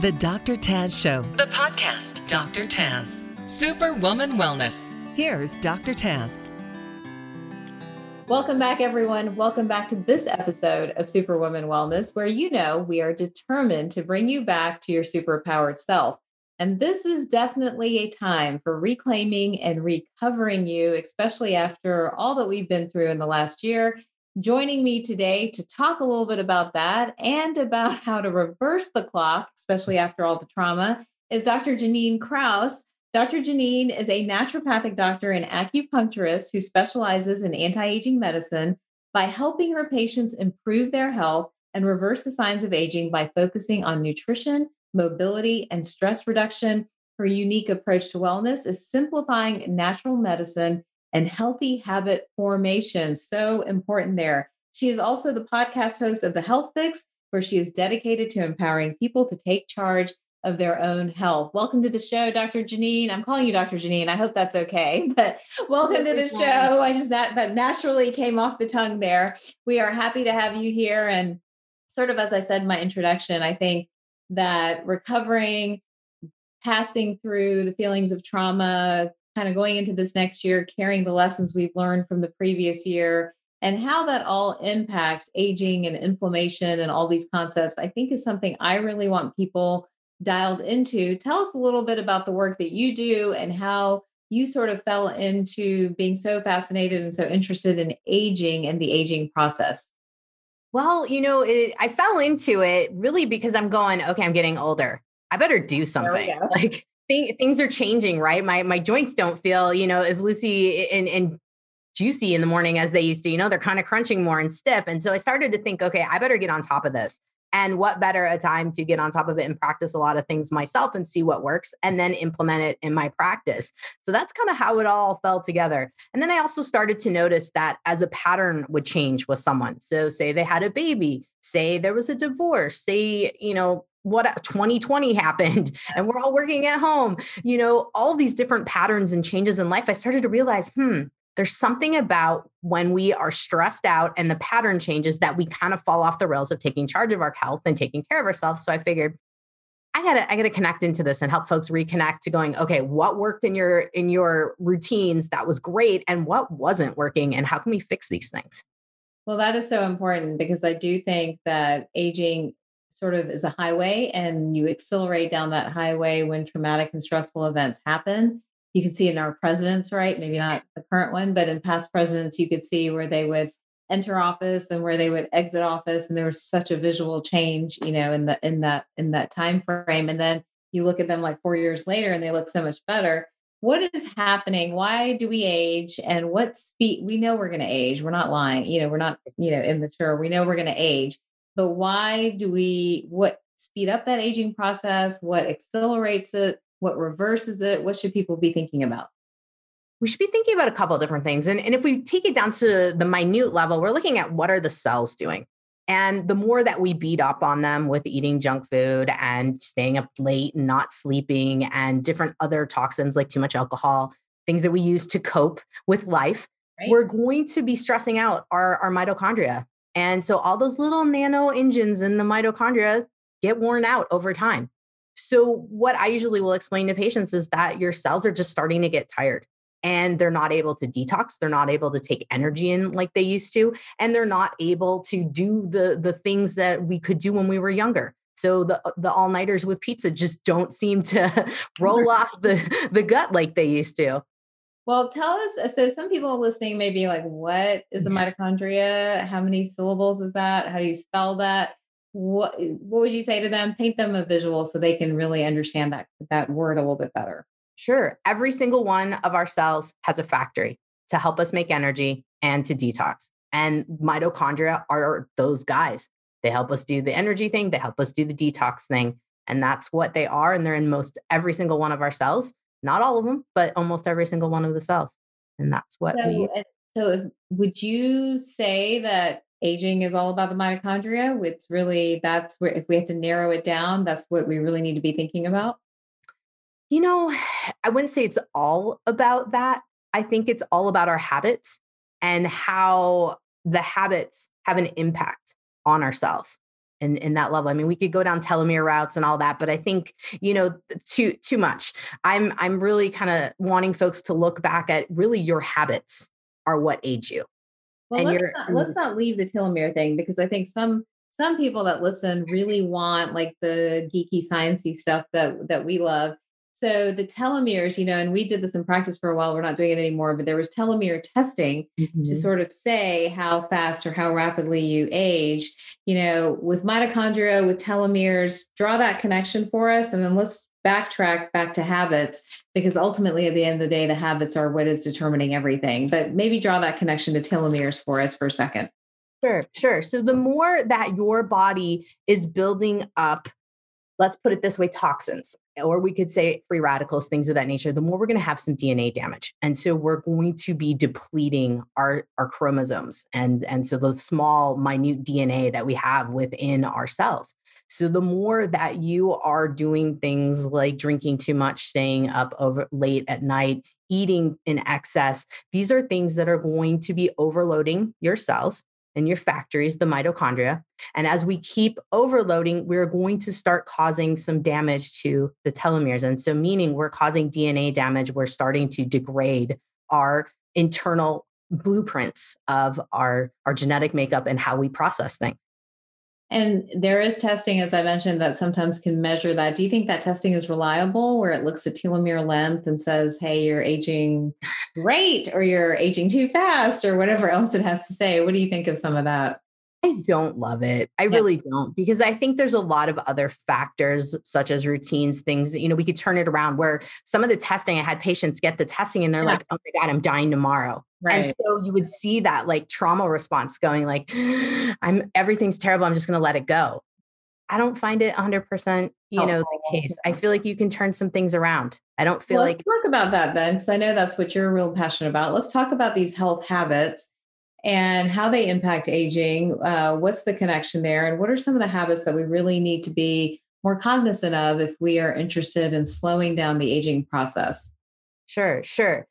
The Dr. Taz Show, the podcast. Dr. Taz, Superwoman Wellness. Here's Dr. Taz. Welcome back, everyone. Welcome back to this episode of Superwoman Wellness, where you know we are determined to bring you back to your superpowered self. And this is definitely a time for reclaiming and recovering you, especially after all that we've been through in the last year Joining me today to talk a little bit about that and about how to reverse the clock, especially after all the trauma, is Dr. Jannine Krause. Dr. Jannine is a naturopathic doctor and acupuncturist who specializes in anti aging medicine by helping her patients improve their health and reverse the signs of aging by focusing on nutrition, mobility, and stress reduction. Her unique approach to wellness is simplifying natural medicine and healthy habit formation. So important there. She is also the podcast host of The Health Fix, where she is dedicated to empowering people to take charge of their own health. Welcome to the show, Dr. Jannine. I'm calling you Dr. Jannine. I hope that's okay. But welcome to the show. I just that that naturally came off the tongue there. We are happy to have you here. And sort of as I said in my introduction, I think that recovering, passing through the feelings of trauma, kind of going into this next year, carrying the lessons we've learned from the previous year, and how that all impacts aging and inflammation and all these concepts, I think is something I really want people dialed into. Tell us a little bit about the work that you do and how you sort of fell into being so fascinated and so interested in aging and the aging process. Well, you know, it, I fell into it really because I'm going, okay, I'm getting older. I better do something. Like things are changing, right? My my joints don't feel, you know, as loosey and, and juicy in the morning as they used to. You know, they're kind of crunching more and stiff. And so I started to think, okay, I better get on top of this. And what better a time to get on top of it and practice a lot of things myself and see what works and then implement it in my practice. So that's kind of how it all fell together. And then I also started to notice that as a pattern would change with someone. So, say they had a baby, say there was a divorce, say, you know, what 2020 happened and we're all working at home you know all these different patterns and changes in life i started to realize hmm there's something about when we are stressed out and the pattern changes that we kind of fall off the rails of taking charge of our health and taking care of ourselves so i figured i gotta i gotta connect into this and help folks reconnect to going okay what worked in your in your routines that was great and what wasn't working and how can we fix these things? Well, that is so important because I do think that aging sort of is a highway and you accelerate down that highway when traumatic and stressful events happen. You can see in our presidents, right? Maybe not the current one, but in past presidents, you could see where they would enter office and where they would exit office. And there was such a visual change, you know, in the in that in that time frame. And then you look at them like four years later and they look so much better. What is happening? Why do we age? And what speed? We know we're going to age. We're not lying. You know, we're not, you know, immature. We know we're going to age but why do we, what speed up that aging process? What accelerates it? What reverses it? What should people be thinking about? we should be thinking about a couple of different things. And, and if we take it down to the minute level, we're looking at what are the cells doing? And the more that we beat up on them with eating junk food and staying up late and not sleeping and different other toxins like too much alcohol, things that we use to cope with life, right. we're going to be stressing out our, our mitochondria. And so all those little nano engines in the mitochondria get worn out over time. So, what I usually will explain to patients is that your cells are just starting to get tired and they're not able to detox they're not able to take energy in like they used to and they're not able to do the the things that we could do when we were younger. So the the all-nighters with pizza just don't seem to roll off the the gut like they used to well, tell us. Uh, so, some people listening may be like, "What is the mitochondria? How many syllables is that? How do you spell that?" What What would you say to them? Paint them a visual so they can really understand that that word a little bit better. Sure. Every single one of our cells has a factory to help us make energy and to detox. And mitochondria are those guys. They help us do the energy thing. They help us do the detox thing. And that's what they are. And they're in most every single one of our cells not all of them, but almost every single one of the cells. And that's what so, we. So, if, would you say that aging is all about the mitochondria? It's really that's where if we have to narrow it down, that's what we really need to be thinking about. You know, I wouldn't say it's all about that. I think it's all about our habits and how the habits have an impact on ourselves. In, in that level. I mean, we could go down telomere routes and all that, but I think, you know, too too much. I'm I'm really kind of wanting folks to look back at really your habits are what age you. Well, let's not, let's mm not leave the telomere thing because I think some some people that listen really want like the geeky sciencey stuff that that we love so the telomeres, you know, and we did this in practice for a while. We're not doing it anymore, but there was telomere testing mm-hmm. to sort of say how fast or how rapidly you age. You know, with mitochondria, with telomeres, draw that connection for us, and then let's backtrack back to habits because ultimately at the end of the day the habits are what is determining everything but maybe draw that connection to telomeres for us for a second sure sure so the more that your body is building up let's put it this way toxins or we could say free radicals things of that nature the more we're going to have some dna damage. And so we're going to be depleting our our chromosomes and and so the small minute dna that we have within our cells. So the more that you are doing things like drinking too much staying up over late at night eating in excess these are things that are going to be overloading your cells in your factories, the mitochondria. And as we keep overloading, we're going to start causing some damage to the telomeres. And so, meaning we're causing DNA damage, we're starting to degrade our internal blueprints of our, our genetic makeup and how we process things. And there is testing, as I mentioned, that sometimes can measure that. Do you think that testing is reliable where it looks at telomere length and says, hey, you're aging great or you're aging too fast or whatever else it has to say? What do you think of some of that? I don't love it. I yeah. really don't because I think there's a lot of other factors such as routines, things, you know, we could turn it around where some of the testing I had patients get the testing and they're yeah. like, "Oh my god, I'm dying tomorrow." Right. And so you would see that like trauma response going like, "I'm everything's terrible. I'm just going to let it go." I don't find it 100%, you know, the case. I feel like you can turn some things around. I don't feel well, like talk about that then because I know that's what you're real passionate about. Let's talk about these health habits and how they impact aging. Uh, what's the connection there? And what are some of the habits that we really need to be more cognizant of if we are interested in slowing down the aging process? Sure, sure.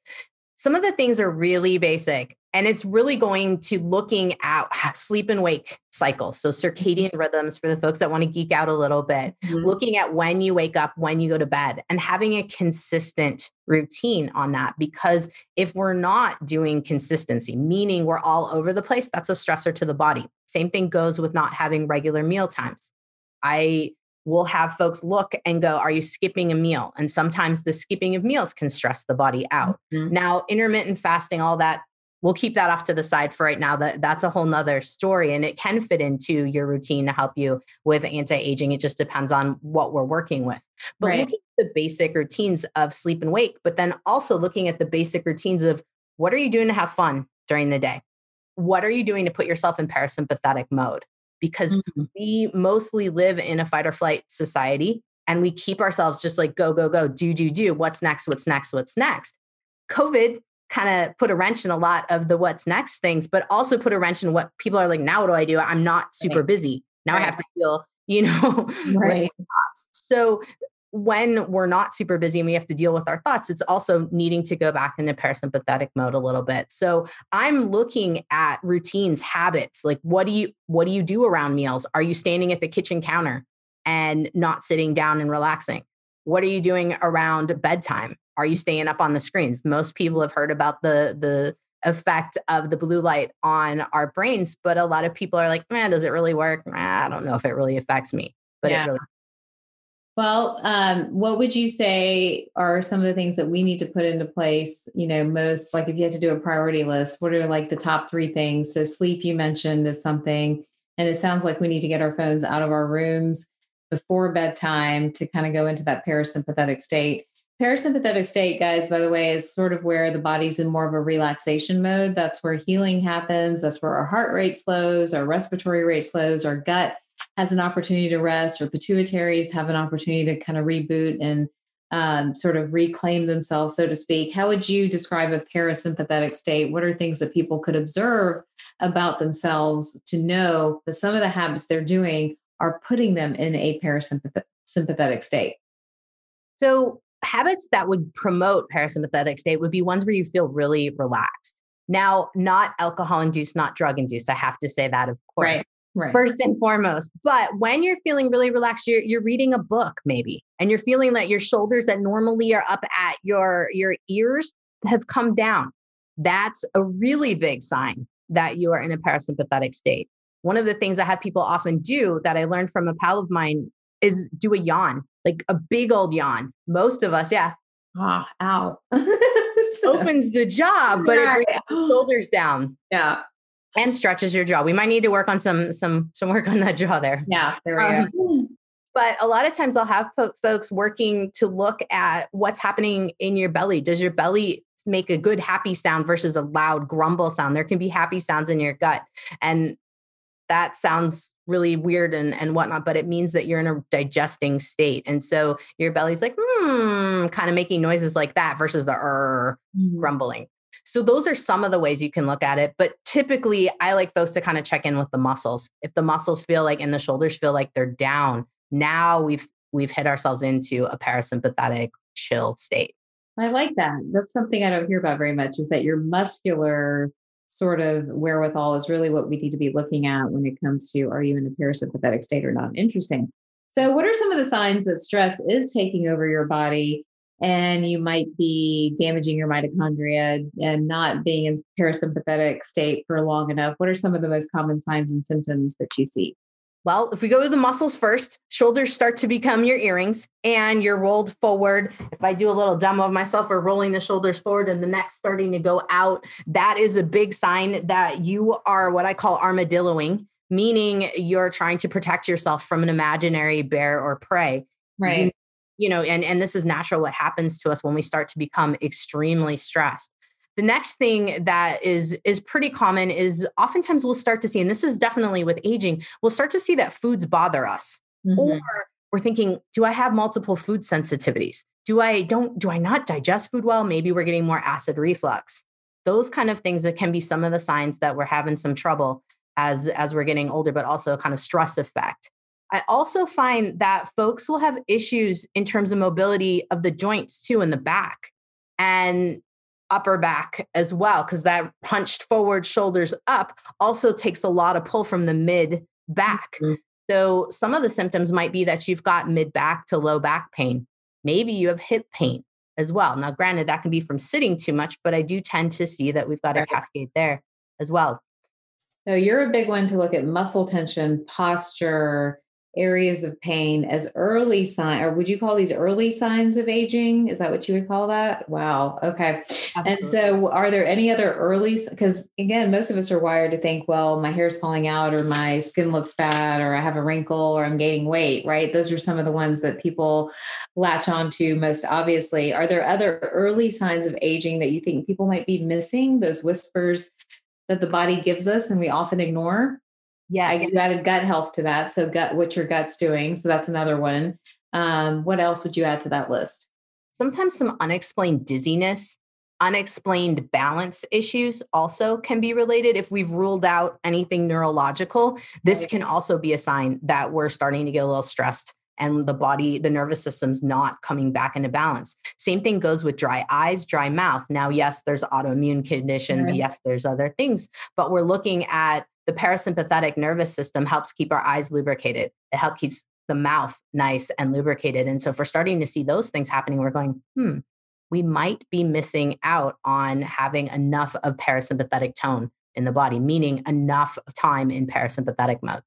Some of the things are really basic and it's really going to looking at sleep and wake cycles so mm-hmm. circadian rhythms for the folks that want to geek out a little bit mm-hmm. looking at when you wake up when you go to bed and having a consistent routine on that because if we're not doing consistency meaning we're all over the place that's a stressor to the body same thing goes with not having regular meal times i will have folks look and go, Are you skipping a meal? And sometimes the skipping of meals can stress the body out. Mm-hmm. Now, intermittent fasting, all that we'll keep that off to the side for right now. That that's a whole nother story and it can fit into your routine to help you with anti-aging. It just depends on what we're working with. But right. looking at the basic routines of sleep and wake but then also looking at the basic routines of what are you doing to have fun during the day? What are you doing to put yourself in parasympathetic mode? Because mm-hmm. we mostly live in a fight or flight society and we keep ourselves just like go go go do do do what's next what's next what's next? Covid kind of put a wrench in a lot of the what's next things, but also put a wrench in what people are like, now what do I do? I'm not super busy. Now right. I have to feel, you know, right. so when we're not super busy and we have to deal with our thoughts, it's also needing to go back into parasympathetic mode a little bit. So I'm looking at routines, habits, like what do you what do you do around meals? Are you standing at the kitchen counter and not sitting down and relaxing? What are you doing around bedtime? Are you staying up on the screens? Most people have heard about the the effect of the blue light on our brains, but a lot of people are like, man, does it really work? I don't know if it really affects me, but yeah. it really well, um, what would you say are some of the things that we need to put into place? You know, most like if you had to do a priority list, what are like the top three things? So, sleep, you mentioned, is something, and it sounds like we need to get our phones out of our rooms before bedtime to kind of go into that parasympathetic state. Parasympathetic state, guys, by the way, is sort of where the body's in more of a relaxation mode. That's where healing happens. That's where our heart rate slows, our respiratory rate slows, our gut has an opportunity to rest, our pituitaries have an opportunity to kind of reboot and um, sort of reclaim themselves, so to speak. How would you describe a parasympathetic state? What are things that people could observe about themselves to know that some of the habits they're doing are putting them in a parasympathetic state? So, habits that would promote parasympathetic state would be ones where you feel really relaxed. Now, not alcohol induced, not drug induced. I have to say that, of course. Right. Right. First and foremost. But when you're feeling really relaxed, you're you're reading a book maybe, and you're feeling that your shoulders that normally are up at your your ears have come down. That's a really big sign that you are in a parasympathetic state. One of the things I have people often do that I learned from a pal of mine is do a yawn, like a big old yawn. Most of us, yeah. Ah, ow. opens the jaw, but it brings shoulders down. Yeah. And stretches your jaw. We might need to work on some some some work on that jaw there. Yeah, there we um, go. But a lot of times I'll have po- folks working to look at what's happening in your belly. Does your belly make a good happy sound versus a loud grumble sound? There can be happy sounds in your gut. And that sounds really weird and, and whatnot, but it means that you're in a digesting state. And so your belly's like, hmm, kind of making noises like that versus the er mm-hmm. grumbling. So those are some of the ways you can look at it. But typically I like folks to kind of check in with the muscles. If the muscles feel like and the shoulders feel like they're down, now we've we've hit ourselves into a parasympathetic chill state. I like that. That's something I don't hear about very much is that your muscular sort of wherewithal is really what we need to be looking at when it comes to are you in a parasympathetic state or not? Interesting. So, what are some of the signs that stress is taking over your body and you might be damaging your mitochondria and not being in parasympathetic state for long enough? What are some of the most common signs and symptoms that you see? Well, if we go to the muscles first, shoulders start to become your earrings and you're rolled forward. If I do a little demo of myself, we're rolling the shoulders forward and the neck starting to go out. That is a big sign that you are what I call armadilloing, meaning you're trying to protect yourself from an imaginary bear or prey. Right. You, you know, and, and this is natural what happens to us when we start to become extremely stressed. The next thing that is is pretty common is oftentimes we'll start to see, and this is definitely with aging, we'll start to see that foods bother us. Mm-hmm. Or we're thinking, do I have multiple food sensitivities? Do I don't do I not digest food well? Maybe we're getting more acid reflux. Those kind of things that can be some of the signs that we're having some trouble as as we're getting older, but also kind of stress effect. I also find that folks will have issues in terms of mobility of the joints too in the back. And upper back as well, because that hunched forward, shoulders up also takes a lot of pull from the mid back. Mm-hmm. So some of the symptoms might be that you've got mid back to low back pain. Maybe you have hip pain as well. Now, granted, that can be from sitting too much, but I do tend to see that we've got a cascade there as well. So you're a big one to look at muscle tension, posture, areas of pain as early sign or would you call these early signs of aging? Is that what you would call that? Wow okay. Absolutely. and so are there any other early because again most of us are wired to think well my hair's falling out or my skin looks bad or i have a wrinkle or i'm gaining weight right? Those are some of the ones that people latch onto most obviously. Are there other early signs of aging that you think people might be missing? Those whispers that the body gives us and we often ignore yeah, you added gut health to that. So gut, what your gut's doing. So that's another one. Um, what else would you add to that list? Sometimes some unexplained dizziness, unexplained balance issues also can be related. If we've ruled out anything neurological, this can also be a sign that we're starting to get a little stressed and the body, the nervous system's not coming back into balance. Same thing goes with dry eyes, dry mouth. Now, yes, there's autoimmune conditions. Yes, there's other things, but we're looking at the parasympathetic nervous system helps keep our eyes lubricated. It helps keeps the mouth nice and lubricated. And so if we're starting to see those things happening, we're going, hmm, we might be missing out on having enough of parasympathetic tone in the body, meaning enough time in parasympathetic mode.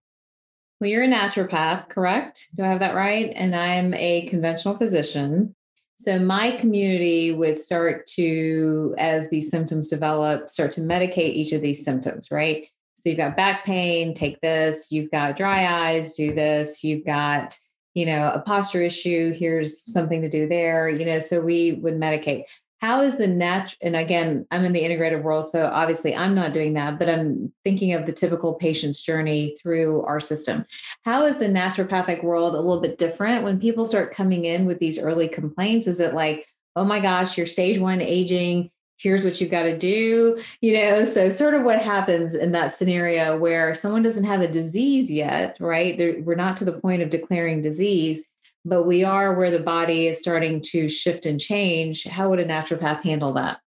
Well, you're a naturopath, correct? Do I have that right? And I'm a conventional physician. So my community would start to, as these symptoms develop, start to medicate each of these symptoms, right? So you've got back pain, take this. You've got dry eyes, do this. You've got, you know, a posture issue, here's something to do there, you know, so we would medicate. How is the natural, and again, I'm in the integrative world, so obviously I'm not doing that, but I'm thinking of the typical patient's journey through our system. How is the naturopathic world a little bit different when people start coming in with these early complaints? Is it like, oh my gosh, you're stage one aging, here's what you've got to do you know so sort of what happens in that scenario where someone doesn't have a disease yet right They're, we're not to the point of declaring disease but we are where the body is starting to shift and change how would a naturopath handle that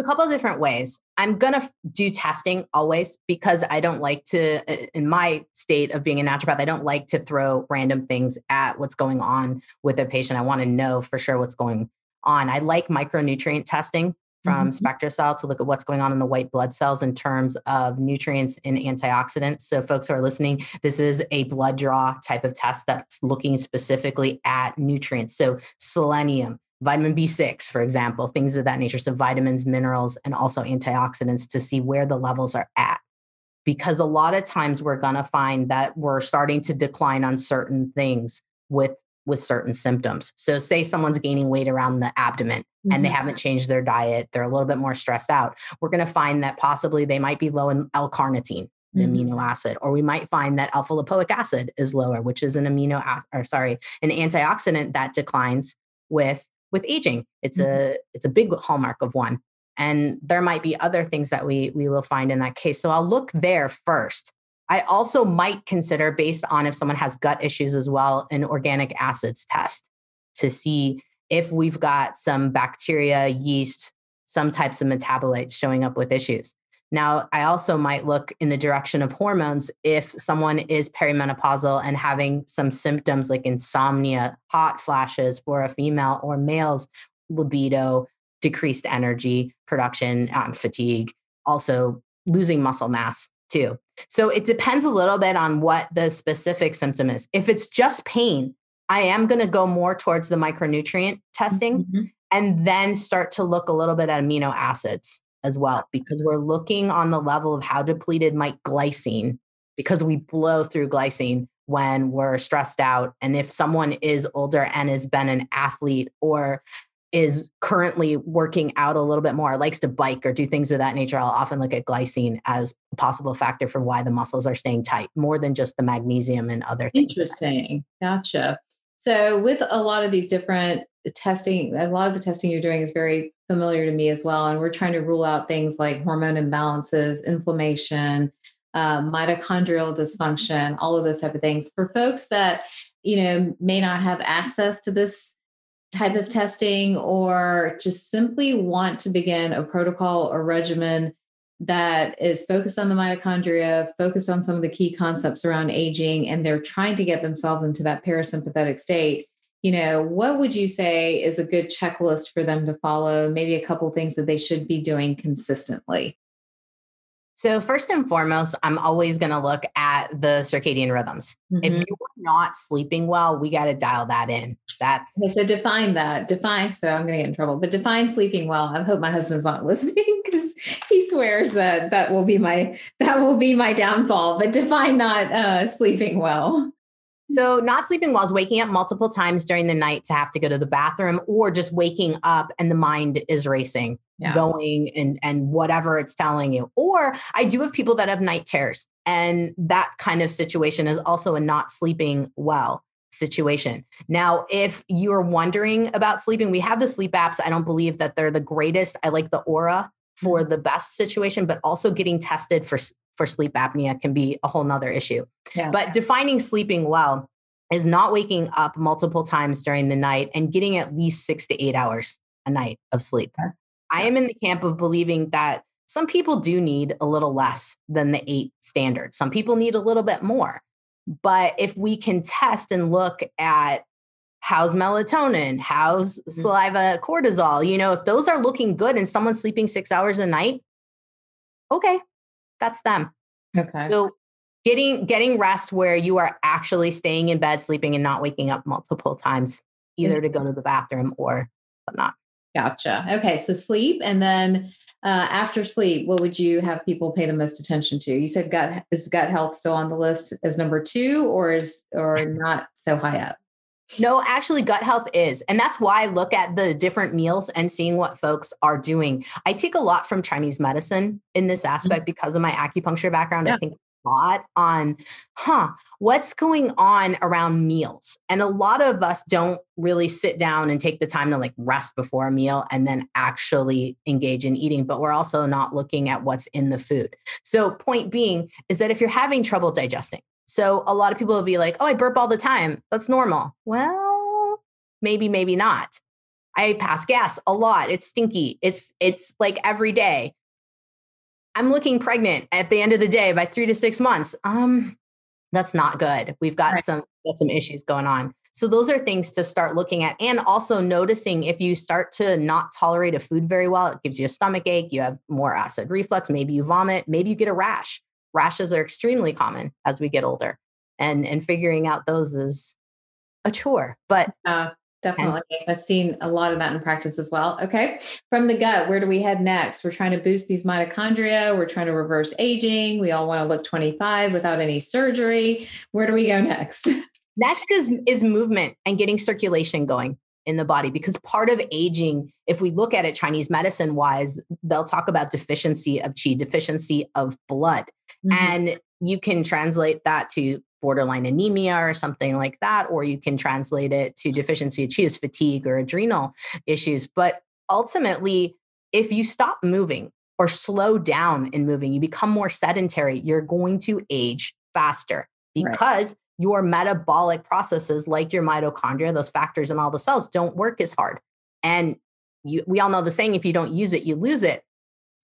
a couple of different ways. I'm going to do testing always because I don't like to, in my state of being a naturopath, I don't like to throw random things at what's going on with a patient. I want to know for sure what's going on. I like micronutrient testing from mm-hmm. SpectraCell to look at what's going on in the white blood cells in terms of nutrients and antioxidants. So, folks who are listening, this is a blood draw type of test that's looking specifically at nutrients. So, selenium, vitamin B6, for example, things of that nature. So, vitamins, minerals, and also antioxidants to see where the levels are at. Because a lot of times we're going to find that we're starting to decline on certain things with with certain symptoms. So, say someone's gaining weight around the abdomen mm-hmm. and they mm-hmm. haven't changed their diet, they're a little bit more stressed out. We're going to find that possibly they might be low in L carnitine, the mm-hmm. amino acid, or we might find that alpha lipoic acid is lower, which is an amino acid, or sorry, an antioxidant that declines with with aging. It's mm-hmm. a it's a big hallmark of one. And there might be other things that we we will find in that case. So I'll look there first. I also might consider, based on if someone has gut issues as well, an organic acids test to see if we've got some bacteria, yeast, some types of metabolites showing up with issues. Now, I also might look in the direction of hormones if someone is perimenopausal and having some symptoms like insomnia, hot flashes for a female or male's libido, decreased energy production, um, fatigue, also losing muscle mass too. So it depends a little bit on what the specific symptom is. If it's just pain, I am going to go more towards the micronutrient testing mm-hmm. and then start to look a little bit at amino acids as well, because we're looking on the level of how depleted might glycine, because we blow through glycine when we're stressed out. And if someone is older and has been an athlete or is currently working out a little bit more, likes to bike or do things of that nature, I'll often look at glycine as a possible factor for why the muscles are staying tight, more than just the magnesium and other things. Interesting. Gotcha. So, with a lot of these different testing, a lot of the testing you're doing is very familiar to me as well. And we're trying to rule out things like hormone imbalances, inflammation, uh, mitochondrial dysfunction, all of those type of things. For folks that you know may not have access to this type of testing or just simply want to begin a protocol or regimen that is focused on the mitochondria, focused on some of the key concepts around aging, and they're trying to get themselves into that parasympathetic state, you know, what would you say is a good checklist for them to follow? Maybe a couple things that they should be doing consistently. So, first and foremost, I'm always going to look at the circadian rhythms. Mm-hmm. If you're not sleeping well, we got to dial that in. That's so define that. Define. So, I'm going to get in trouble, but define sleeping well. I hope my husband's not listening because he swears that that will be my that will be my downfall. But define not uh, sleeping well. So, not sleeping well is waking up multiple times during the night to have to go to the bathroom, or just waking up and the mind is racing yeah. going and and whatever it's telling you. Or I do have people that have night terrors, and that kind of situation is also a not sleeping well situation. Now, if you're wondering about sleeping, we have the sleep apps. I don't believe that they're the greatest. I like the Oura for mm-hmm. the best situation, but also getting tested for for sleep apnea can be a whole nother issue. Yeah. But defining sleeping well is not waking up multiple times during the night and getting at least six to eight hours a night of sleep. I am in the camp of believing that some people do need a little less than the eight standard. Some people need a little bit more. But if we can test and look at how's melatonin, how's mm-hmm. saliva cortisol, you know, if those are looking good and someone's sleeping six hours a night, okay, that's them. Okay. So getting getting rest where you are actually staying in bed, sleeping, and not waking up multiple times, either to go to the bathroom or whatnot. Gotcha. Okay. So sleep. And then uh, after sleep, what would you have people pay the most attention to? You said gut is gut health still on the list as number two or is or not so high up? No, actually, gut health is. And that's why I look at the different meals and seeing what folks are doing. I take a lot from Chinese medicine in this mm-hmm. aspect because of my acupuncture background. Yeah. I think lot on, huh, what's going on around meals? And a lot of us don't really sit down and take the time to like rest before a meal and then actually engage in eating, but we're also not looking at what's in the food. So, point being is that if you're having trouble digesting, so a lot of people will be like, oh, I burp all the time. That's normal. Well, maybe, maybe not. I pass gas a lot. It's stinky. It's it's like every day. I'm looking pregnant at the end of the day by 3 to 6 months. Um that's not good. We've got right. some got some issues going on. So those are things to start looking at and also noticing if you start to not tolerate a food very well, it gives you a stomach ache, you have more acid reflux, maybe you vomit, maybe you get a rash. Rashes are extremely common as we get older. And and figuring out those is a chore. But uh, definitely. I've seen a lot of that in practice as well. Okay. From the gut, where do we head next? We're trying to boost these mitochondria. We're trying to reverse aging. We all want to look 25 without any surgery. Where do we go next? Next is is movement and getting circulation going in the body because part of aging if we look at it chinese medicine wise they'll talk about deficiency of qi deficiency of blood mm-hmm. and you can translate that to borderline anemia or something like that or you can translate it to deficiency of as fatigue or adrenal issues but ultimately if you stop moving or slow down in moving you become more sedentary you're going to age faster because right your metabolic processes like your mitochondria, those factors in all the cells don't work as hard. And you, we all know the saying if you don't use it, you lose it.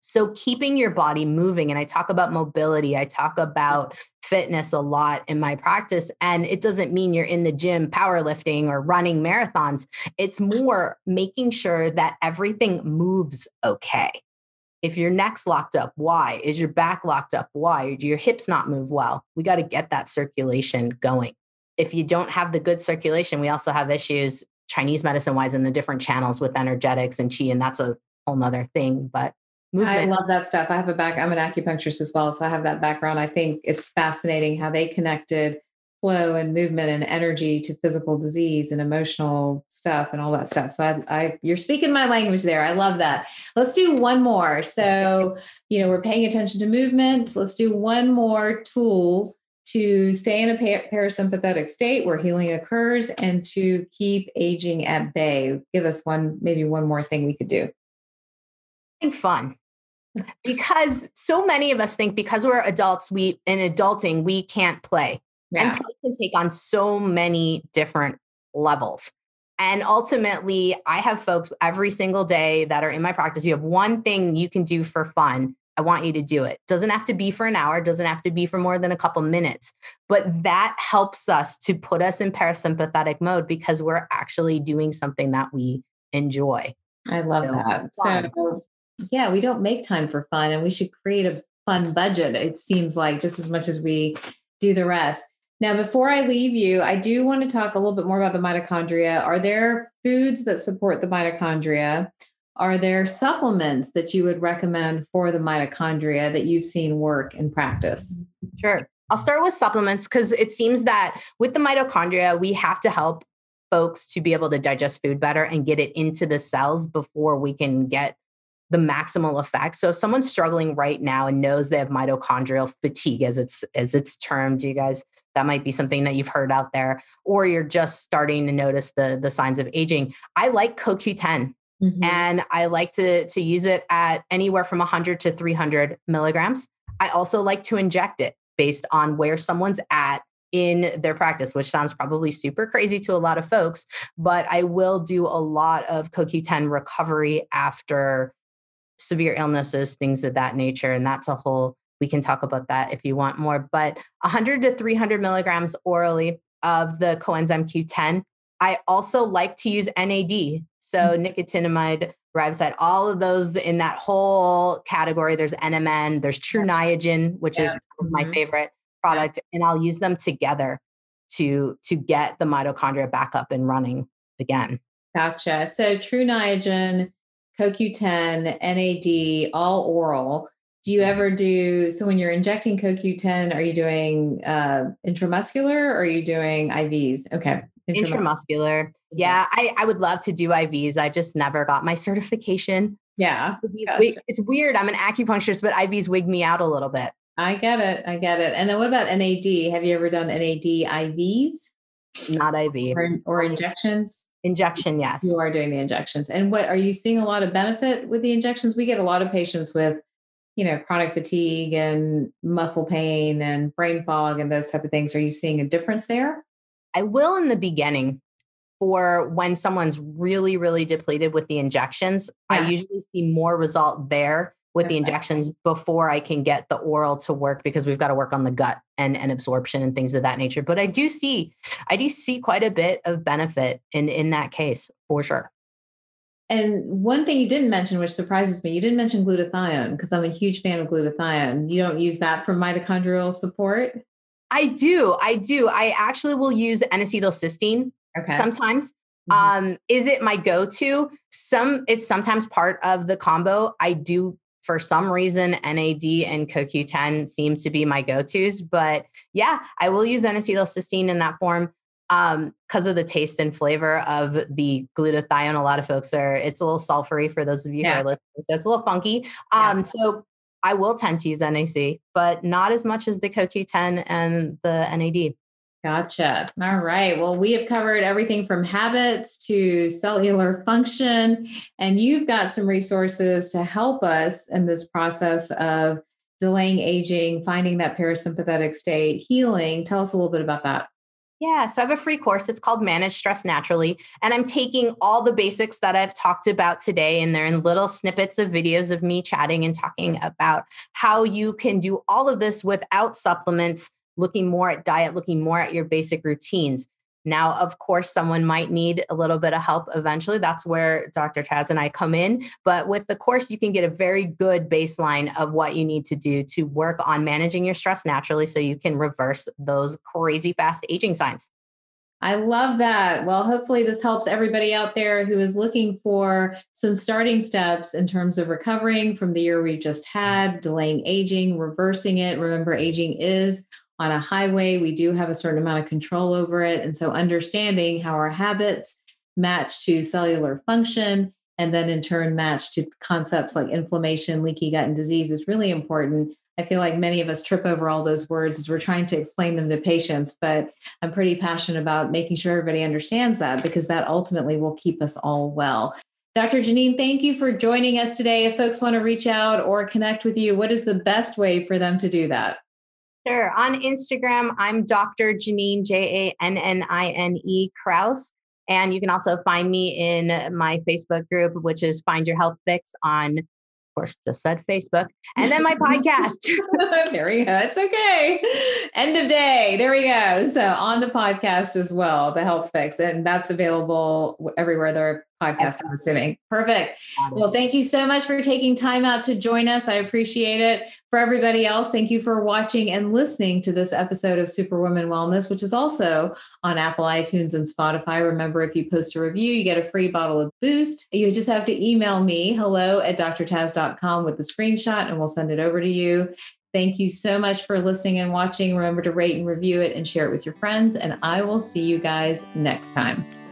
So keeping your body moving, and I talk about mobility, I talk about fitness a lot in my practice. And it doesn't mean you're in the gym powerlifting or running marathons. It's mm-hmm. more making sure that everything moves okay. If your neck's locked up, why? Is your back locked up? Why? Do your hips not move well? We got to get that circulation going. If you don't have the good circulation, we also have issues Chinese medicine wise in the different channels with energetics and chi, and that's a whole nother thing. But movement. I love that stuff. I have a back, I'm an acupuncturist as well. So I have that background. I think it's fascinating how they connected flow and movement and energy to physical disease and emotional stuff and all that stuff. So I, I, you're speaking my language there. I love that. Let's do one more. So, you know, we're paying attention to movement. Let's do one more tool to stay in a parasympathetic state where healing occurs and to keep aging at bay. Give us one, maybe one more thing we could do. And fun because so many of us think because we're adults we in adulting we can't play yeah. And play can take on so many different levels. And ultimately, I have folks every single day that are in my practice. You have one thing you can do for fun. I want you to do it. Doesn't have to be for an hour, doesn't have to be for more than a couple minutes. But that helps us to put us in parasympathetic mode because we're actually doing something that we enjoy. I love so, that. Fun. So, yeah, we don't make time for fun and we should create a fun budget, it seems like, just as much as we do the rest. Now, before I leave you, I do want to talk a little bit more about the mitochondria. Are there foods that support the mitochondria? Are there supplements that you would recommend for the mitochondria that you've seen work in practice? Sure. I'll start with supplements because it seems that with the mitochondria, we have to help folks to be able to digest food better and get it into the cells before we can get the maximal effect. So if someone's struggling right now and knows they have mitochondrial fatigue as it's as it's termed, you guys that might be something that you've heard out there or you're just starting to notice the the signs of aging i like coq10 mm-hmm. and i like to to use it at anywhere from 100 to 300 milligrams i also like to inject it based on where someone's at in their practice, which sounds probably super crazy to a lot of folks, but I will do a lot of CoQ10 recovery after severe illnesses, things of that nature. And that's a whole we can talk about that if you want more. But 100 to 300 milligrams orally of the coenzyme Q10. I also like to use NAD, so mm-hmm. nicotinamide riboside, all of those in that whole category. There's NMN, there's Tru Niagen, which yeah. is my mm-hmm. favorite product, and I'll use them together to to get the mitochondria back up and running again. Gotcha. So Tru Niagen, CoQ10, NAD, all oral do you ever do so when you're injecting CoQ10, are you doing uh, intramuscular or are you doing IVs? Okay. Intramuscular. intramuscular. Yeah, I, I would love to do IVs. I just never got my certification. Yeah. Gotcha. It's weird. I'm an acupuncturist, but IVs wig me out a little bit. I get it. I get it. And then what about NAD? Have you ever done NAD IVs? Not IV. Or, or injections? Injection, yes. You are doing the injections. And what are you seeing a lot of benefit with the injections? We get a lot of patients with you know chronic fatigue and muscle pain and brain fog and those type of things are you seeing a difference there i will in the beginning for when someone's really, really depleted with the injections. Yeah. I usually see more result there with okay. the injections before I can get the oral to work because we've got to work on the gut and, and absorption and things of that nature. But I do see, I do see quite a bit of benefit in in that case for sure. And one thing you didn't mention, which surprises me, you didn't mention glutathione because I'm a huge fan of glutathione. You don't use that for mitochondrial support? I do. I do. I actually will use N-acetylcysteine okay. sometimes. Mm-hmm. Um, is it my go-to? Some it's sometimes part of the combo. I do for some reason NAD and CoQ10 seems to be my go-tos, but yeah, I will use N-acetylcysteine in that form um because of the taste and flavor of the glutathione a lot of folks are it's a little sulfury for those of you yeah. who are listening so it's a little funky um yeah. so i will tend to use nac but not as much as the coq10 and the nad Gotcha. All right. Well, we have covered everything from habits to cellular function, and you've got some resources to help us in this process of delaying aging, finding that parasympathetic state, healing. Tell us a little bit about that. Yeah, so I have a free course. It's called Manage Stress Naturally. And I'm taking all the basics that I've talked about today, and they're in little snippets of videos of me chatting and talking about how you can do all of this without supplements, looking more at diet, looking more at your basic routines. Now, of course, someone might need a little bit of help eventually. That's where Dr. Taz and I come in. But with the course, you can get a very good baseline of what you need to do to work on managing your stress naturally so you can reverse those crazy fast aging signs. I love that. Well, hopefully, this helps everybody out there who is looking for some starting steps in terms of recovering from the year we've just had, delaying aging, reversing it. Remember, aging is on a highway, we do have a certain amount of control over it. And so understanding how our habits match to cellular function and then in turn match to concepts like inflammation, leaky gut, and disease is really important. I feel like many of us trip over all those words as we're trying to explain them to patients, but I'm pretty passionate about making sure everybody understands that because that ultimately will keep us all well. Dr. Jannine, thank you for joining us today. If folks want to reach out or connect with you, what is the best way for them to do that? Sure. On Instagram, I'm Dr. Jannine, J A N N I N E Krause. And you can also find me in my Facebook group, which is Find Your Health Fix on of course, just said Facebook, and then my podcast. there we go. It's okay. End of day. There we go. So on the podcast as well, the Health Fix, and that's available everywhere there are podcasts. I'm assuming. Perfect. Well, thank you so much for taking time out to join us. I appreciate it. For everybody else, thank you for watching and listening to this episode of Superwoman Wellness, which is also on Apple, iTunes, and Spotify. Remember, if you post a review, you get a free bottle of Boost. You just have to email me hello at drtaz.com with the screenshot, and we'll send it over to you. Thank you so much for listening and watching. Remember to rate and review it and share it with your friends. And I will see you guys next time.